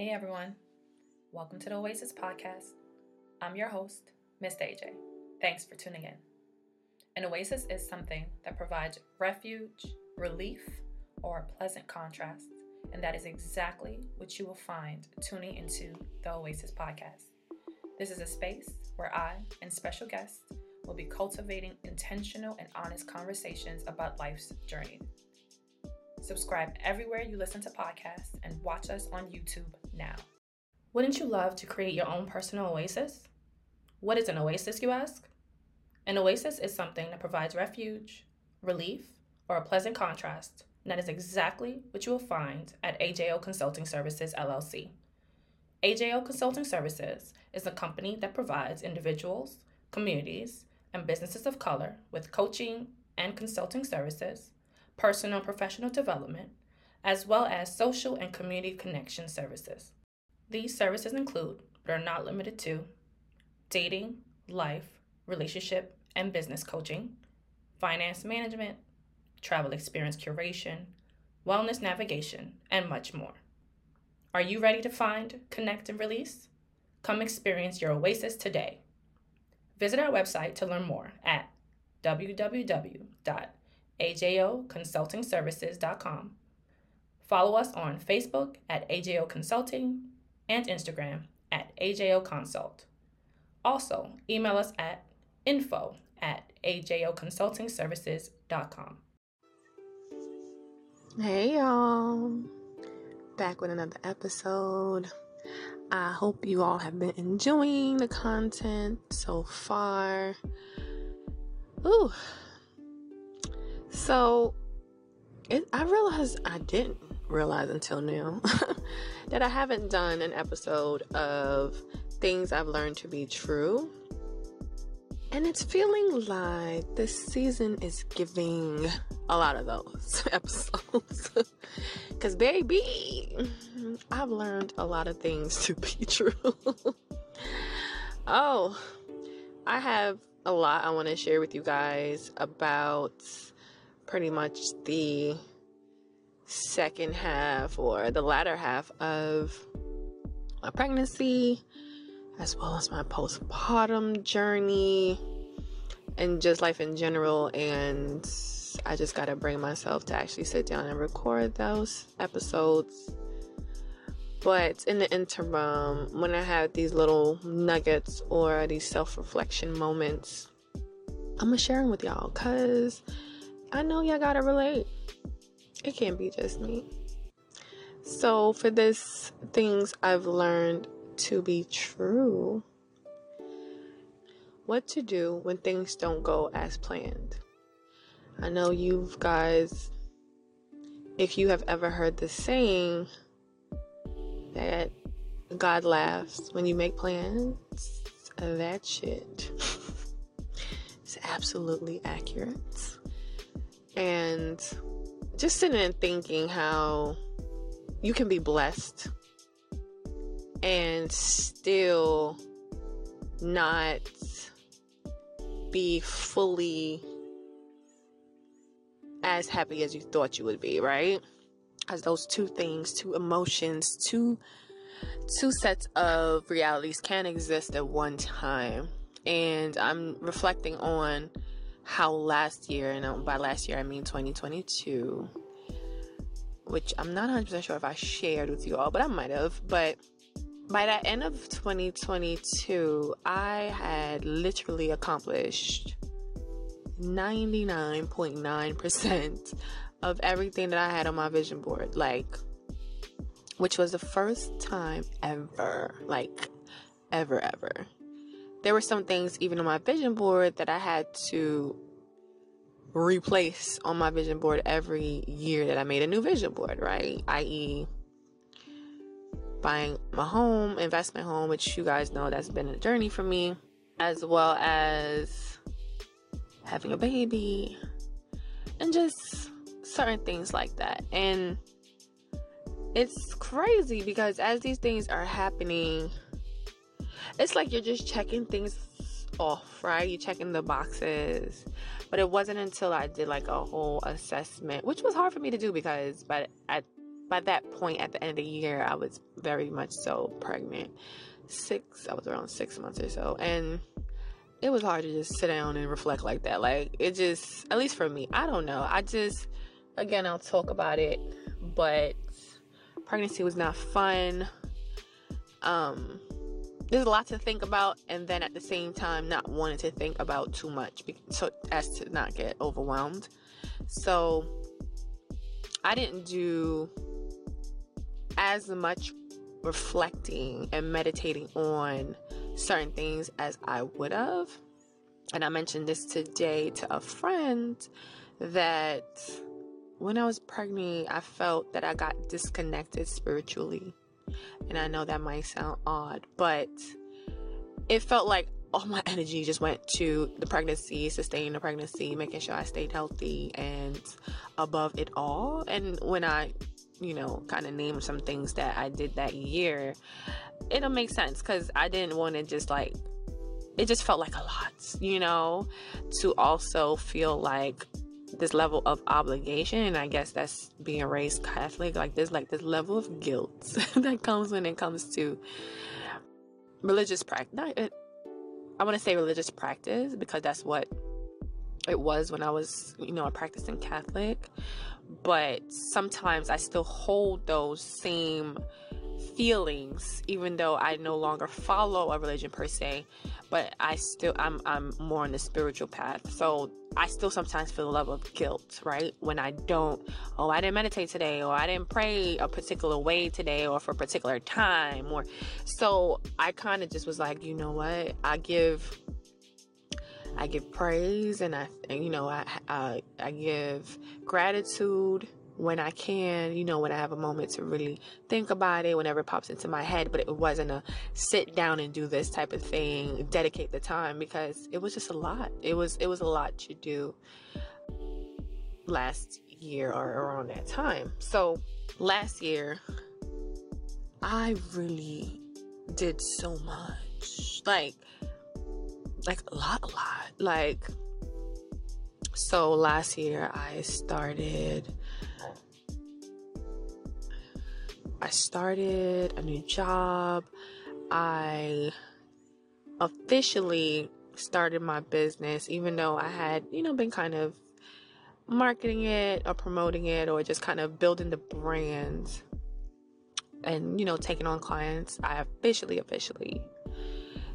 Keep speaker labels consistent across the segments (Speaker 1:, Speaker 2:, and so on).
Speaker 1: Hey everyone, welcome to the Oasis Podcast. I'm your host, Miss AJ. Thanks for tuning in. An oasis is something that provides refuge, relief, or a pleasant contrast, and that is exactly what you will find tuning into the Oasis Podcast. This is a space where I and special guests will be cultivating intentional and honest conversations about life's journey. Subscribe everywhere you listen to podcasts and watch us on YouTube now. Wouldn't you love to create your own personal oasis? What is an oasis, you ask? An oasis is something that provides refuge, relief, or a pleasant contrast, and that is exactly what you will find at AJO Consulting Services LLC. AJO Consulting Services is a company that provides individuals, communities, and businesses of color with coaching and consulting services, personal and professional development, as well as social and community connection services. These services include, but are not limited to, dating, life, relationship, and business coaching, finance management, travel experience curation, wellness navigation, and much more. Are you ready to find, connect, and release? Come experience your oasis today. Visit our website to learn more at www.ajoconsultingservices.com. Follow us on Facebook at AJO Consulting and Instagram at AJO Consult. Also, email us at info at ajoconsultingservices.com.
Speaker 2: Hey y'all, back with another episode. I hope you all have been enjoying the content so far. Ooh, so it, I realized I didn't realize until now that I haven't done an episode of things I've learned to be true. And it's feeling like this season is giving a lot of those episodes. Because, baby, I've learned a lot of things to be true. oh, I have a lot I want to share with you guys about pretty much the second half or the latter half of my pregnancy as well as my postpartum journey and just life in general. And I just got to bring myself to actually sit down and record those episodes. But in the interim, when I have these little nuggets or these self reflection moments, I'm gonna share them with y'all because I know y'all gotta relate. It can't be just me. So, for this, things I've learned to be true. What to do when things don't go as planned. I know you guys, if you have ever heard the saying that God laughs when you make plans, that shit is absolutely accurate. And just sitting and thinking how you can be blessed and still not be fully as happy as you thought you would be, right? As those two things, two emotions, two two sets of realities can exist at one time. And I'm reflecting on how last year, and um, by last year I mean 2022, which I'm not 100% sure if I shared with you all, but I might have. But by the end of 2022, I had literally accomplished 99.9% of everything that I had on my vision board. Like, which was the first time ever, like, ever, ever. There were some things even on my vision board that I had to replace on my vision board every year that I made a new vision board, right? I.e., buying my home, investment home, which you guys know that's been a journey for me, as well as having a baby and just certain things like that. And it's crazy because as these things are happening, it's like you're just checking things off, right? You're checking the boxes. But it wasn't until I did like a whole assessment, which was hard for me to do because but at by that point at the end of the year, I was very much so pregnant. Six, I was around six months or so. And it was hard to just sit down and reflect like that. Like, it just, at least for me, I don't know. I just, again, I'll talk about it, but pregnancy was not fun. Um, there's a lot to think about, and then at the same time, not wanting to think about too much so as to not get overwhelmed. So, I didn't do as much reflecting and meditating on certain things as I would have. And I mentioned this today to a friend that when I was pregnant, I felt that I got disconnected spiritually. And I know that might sound odd, but it felt like all my energy just went to the pregnancy, sustaining the pregnancy, making sure I stayed healthy and above it all. And when I, you know, kind of named some things that I did that year, it'll make sense because I didn't want to just like, it just felt like a lot, you know, to also feel like this level of obligation and i guess that's being raised catholic like there's like this level of guilt that comes when it comes to religious practice eh, I want to say religious practice because that's what it was when I was, you know, a practicing Catholic. But sometimes I still hold those same feelings even though I no longer follow a religion per se but I still I'm I'm more on the spiritual path so I still sometimes feel a level of guilt right? When I don't oh I didn't meditate today or I didn't pray a particular way today or for a particular time or so I kind of just was like you know what? I give I give praise and I and, you know I, I I give gratitude when I can, you know, when I have a moment to really think about it, whenever it pops into my head. But it wasn't a sit down and do this type of thing, dedicate the time because it was just a lot. It was it was a lot to do last year or around that time. So last year, I really did so much, like like a lot, a lot, like. So last year I started I started a new job. I officially started my business, even though I had, you know, been kind of marketing it or promoting it or just kind of building the brand and, you know, taking on clients. I officially, officially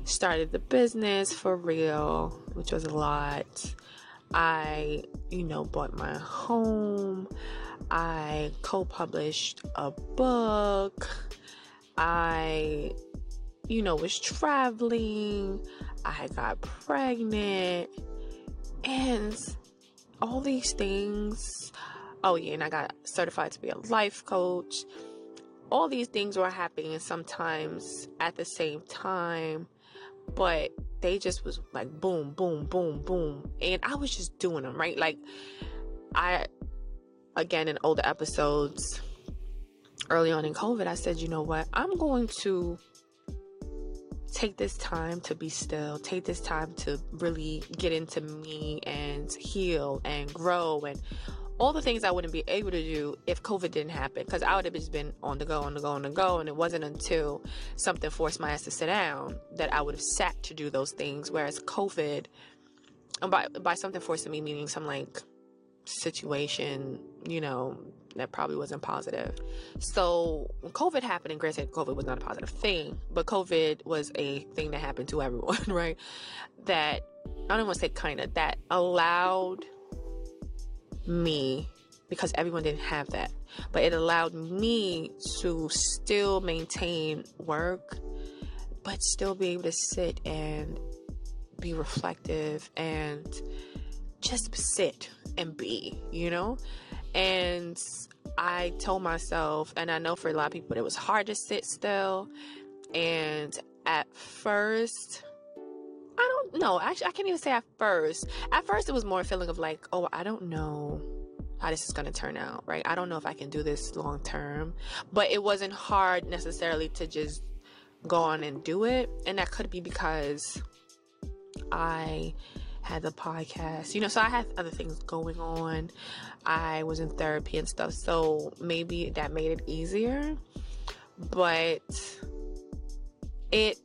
Speaker 2: started the business for real, which was a lot. I, you know, bought my home. I co published a book. I, you know, was traveling. I got pregnant. And all these things. Oh, yeah, and I got certified to be a life coach. All these things were happening sometimes at the same time, but they just was like boom, boom, boom, boom. And I was just doing them, right? Like, I again in older episodes early on in COVID, I said, you know what? I'm going to take this time to be still, take this time to really get into me and heal and grow and all the things I wouldn't be able to do if COVID didn't happen. Because I would have just been on the go, on the go, on the go. And it wasn't until something forced my ass to sit down that I would have sat to do those things. Whereas COVID, and by, by something forcing me, meaning some like situation, you know, that probably wasn't positive. So when COVID happened, and granted, COVID was not a positive thing, but COVID was a thing that happened to everyone, right? That I don't want to say kind of that allowed me because everyone didn't have that, but it allowed me to still maintain work, but still be able to sit and be reflective and just sit and be, you know? And I told myself, and I know for a lot of people, it was hard to sit still. And at first, I. Actually, I can't even say at first. At first, it was more a feeling of like, oh, I don't know how this is going to turn out, right? I don't know if I can do this long term. But it wasn't hard necessarily to just go on and do it. And that could be because I had the podcast. You know, so I had other things going on. I was in therapy and stuff. So maybe that made it easier. But it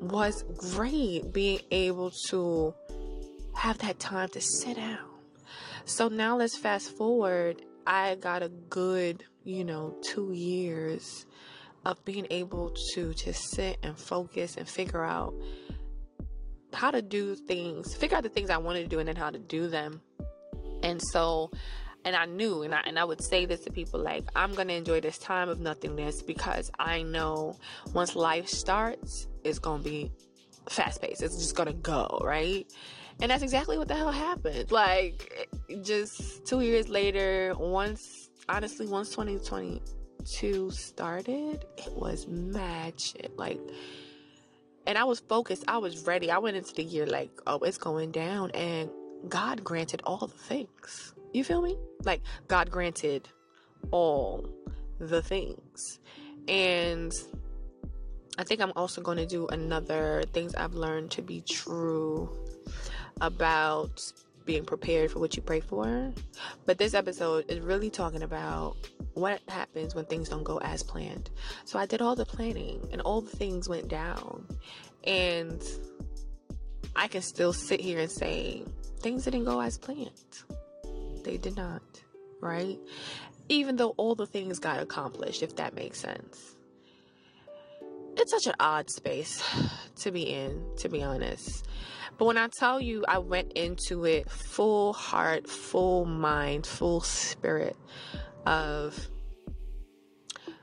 Speaker 2: was great being able to have that time to sit down. So now let's fast forward. I got a good, you know, two years of being able to just sit and focus and figure out how to do things, figure out the things I wanted to do and then how to do them. And so, and I knew, and I, and I would say this to people like, I'm to enjoy this time of nothingness because I know once life starts, it's to be fast paced. It's just to go, right? And that's exactly what the hell happened. Like, just two years later, once, honestly, once 2022 started, it was mad shit. Like, and I was focused. I was ready. I went into the year like, oh, it's going down. And God granted all the things. You feel me? Like, God granted all the things. And I think I'm also going to do another things I've learned to be true about being prepared for what you pray for. But this episode is really talking about what happens when things don't go as planned. So I did all the planning and all the things went down. And I can still sit here and say things didn't go as planned. They did not, right? Even though all the things got accomplished, if that makes sense. It's such an odd space to be in, to be honest. But when I tell you I went into it full heart, full mind, full spirit of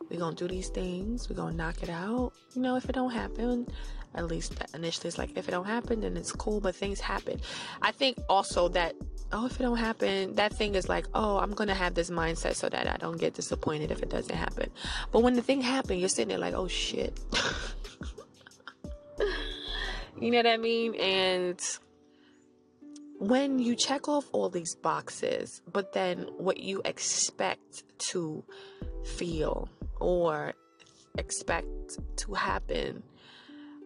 Speaker 2: we're gonna do these things, we're gonna knock it out. You know, if it don't happen, at least initially it's like if it don't happen then it's cool, but things happen. I think also that oh if it don't happen, that thing is like, oh, I'm gonna have this mindset so that I don't get disappointed if it doesn't happen. But when the thing happened, you're sitting there like, oh shit. You know what I mean? And when you check off all these boxes, but then what you expect to feel or expect to happen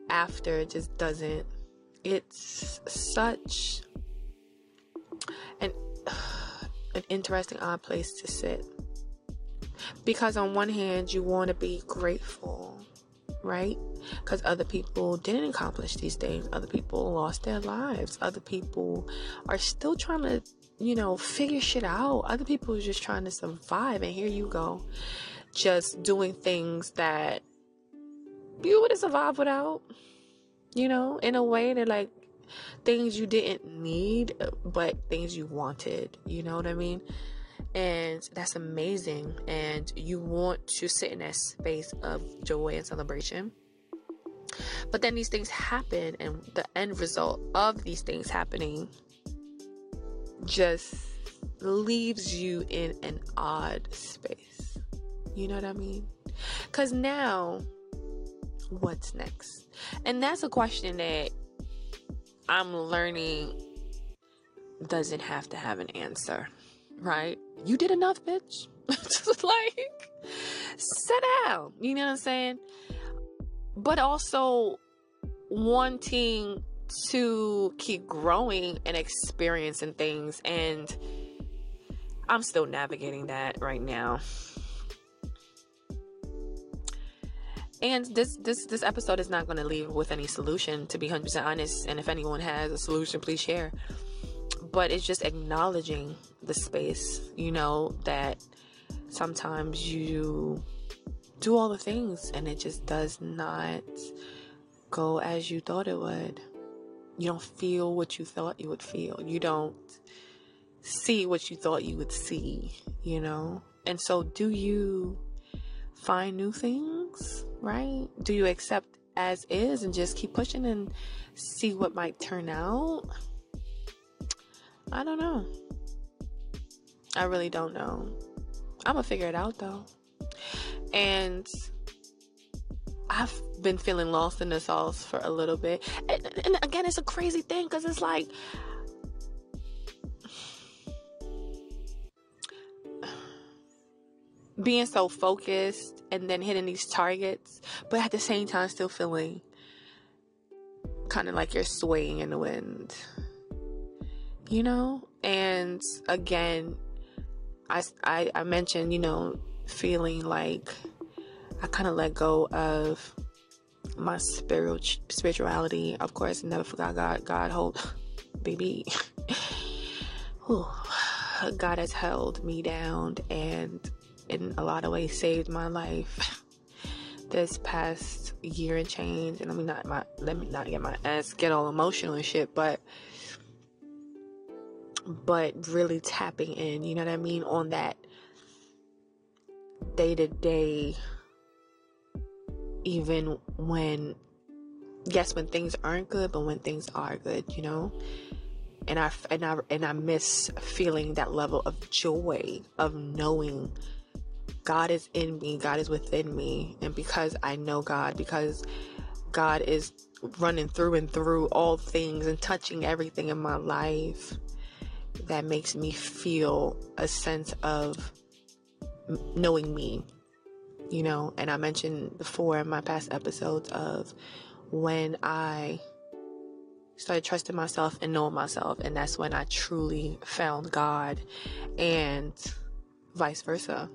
Speaker 2: after just doesn't, it's such an, an interesting odd place to sit. Because on one hand, you want to be grateful, right? because other people didn't accomplish these things. Other people lost their lives. Other people are still trying to, you know, figure shit out. Other people are just trying to survive. And here you go, just doing things that you would have survived without, you know, in a way that like things you didn't need, but things you wanted. You know what I mean? and that's amazing and you want to sit in that space of joy and celebration but then these things happen, and the end result of these things happening just leaves you in an odd space. You know what I mean? Because now, what's next? And that's a question that I'm learning doesn't have to have an answer, right? You did enough, bitch. Just like, sit down. You know what I'm saying? but also wanting to keep growing and experiencing things and I'm still navigating that right now. And this this this episode is not going to leave with any solution to be 100% honest and if anyone has a solution please share. But it's just acknowledging the space, you know, that sometimes you do all the things and it just does not go as you thought it would. You don't feel what you thought you would feel. You don't see what you thought you would see, you know? And so, do you find new things, right? Do you accept as is and just keep pushing and see what might turn out? I don't know. I really don't know. I'm gonna figure it out though. And I've been feeling lost in the sauce for a little bit. And, and again, it's a crazy thing because it's like, being so focused and then hitting these targets, but at the same time, still feeling kind of like you're swaying in the wind. you know? And again, I, I, I mentioned, you know, feeling like I kind of let go of my spiritual spirituality. Of course, never forgot God. God hold, baby. God has held me down and in a lot of ways saved my life this past year and change. And let me not my let me not get my ass get all emotional and shit, but but really tapping in, you know what I mean, on that day to day, even when, yes, when things aren't good, but when things are good, you know? And I, and I, and I miss feeling that level of joy of knowing God is in me, God is within me. And because I know God, because God is running through and through all things and touching everything in my life, that makes me feel a sense of knowing me, you know. And I mentioned before in my past episodes of when I started trusting myself and knowing myself, and that's when I truly found God, and vice versa.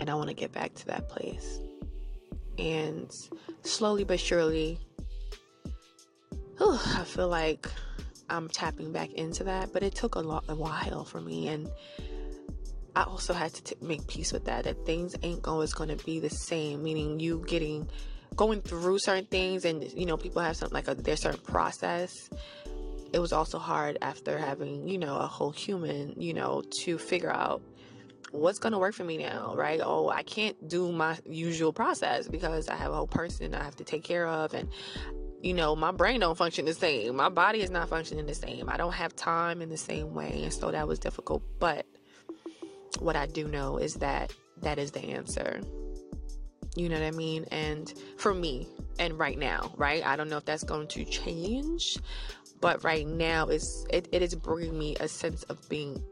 Speaker 2: And I want to get back to that place. And slowly but surely, whew, I feel like I'm tapping back into that, but it took a lot a while for me and I also had to t- make peace with that that things ain't always going to be the same meaning you getting going through certain things and you know people have something like a their certain process it was also hard after having you know a whole human you know to figure out what's going to work for me now right oh i can't do my usual process because i have a whole person i have to take care of and you know, my brain don't function the same. My body is not functioning the same. I don't have time in the same way. And so that was difficult. But what I do know is that that is the answer. You know what I mean? And for me, and right now, right? I don't know if that's going to change, but right now is it, it is bringing me a sense of being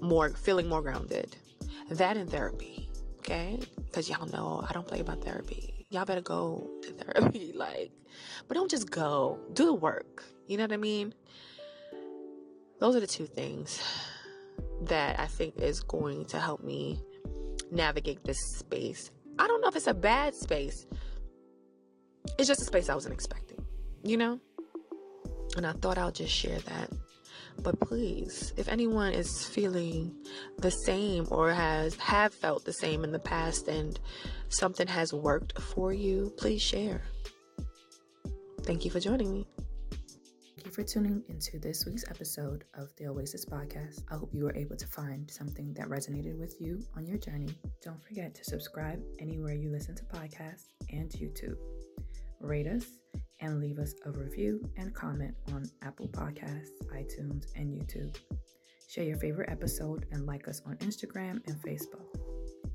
Speaker 2: more feeling more grounded. That in therapy, okay? Because y'all know I don't play about therapy y'all better go to therapy. like, but don't just go. Do the work. You know what I mean? Those are the two things that I think is going to help me navigate this space. I don't know if it's a bad space. It's just a space I wasn't expecting, you know? And I thought I'll just share that. But please, if anyone is feeling the same or has have felt the same in the past and something has worked for you, please share. Thank you for joining me.
Speaker 1: Thank you for tuning into this week's episode of the Oasis Podcast. I hope you were able to find something that resonated with you on your journey. Don't forget to subscribe anywhere you listen to podcasts and YouTube. Rate us and leave us a review and comment on Apple Podcasts, iTunes, and YouTube. Share your favorite episode and like us on Instagram and Facebook.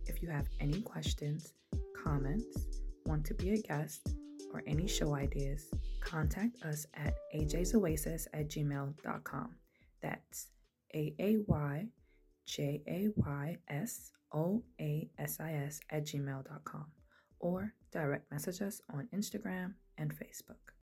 Speaker 1: If you have any questions, comments, want to be a guest, or any show ideas, contact us at ajsoasis at gmail.com. That's A A Y J A Y S O A S I S at gmail.com or direct message us on Instagram and Facebook.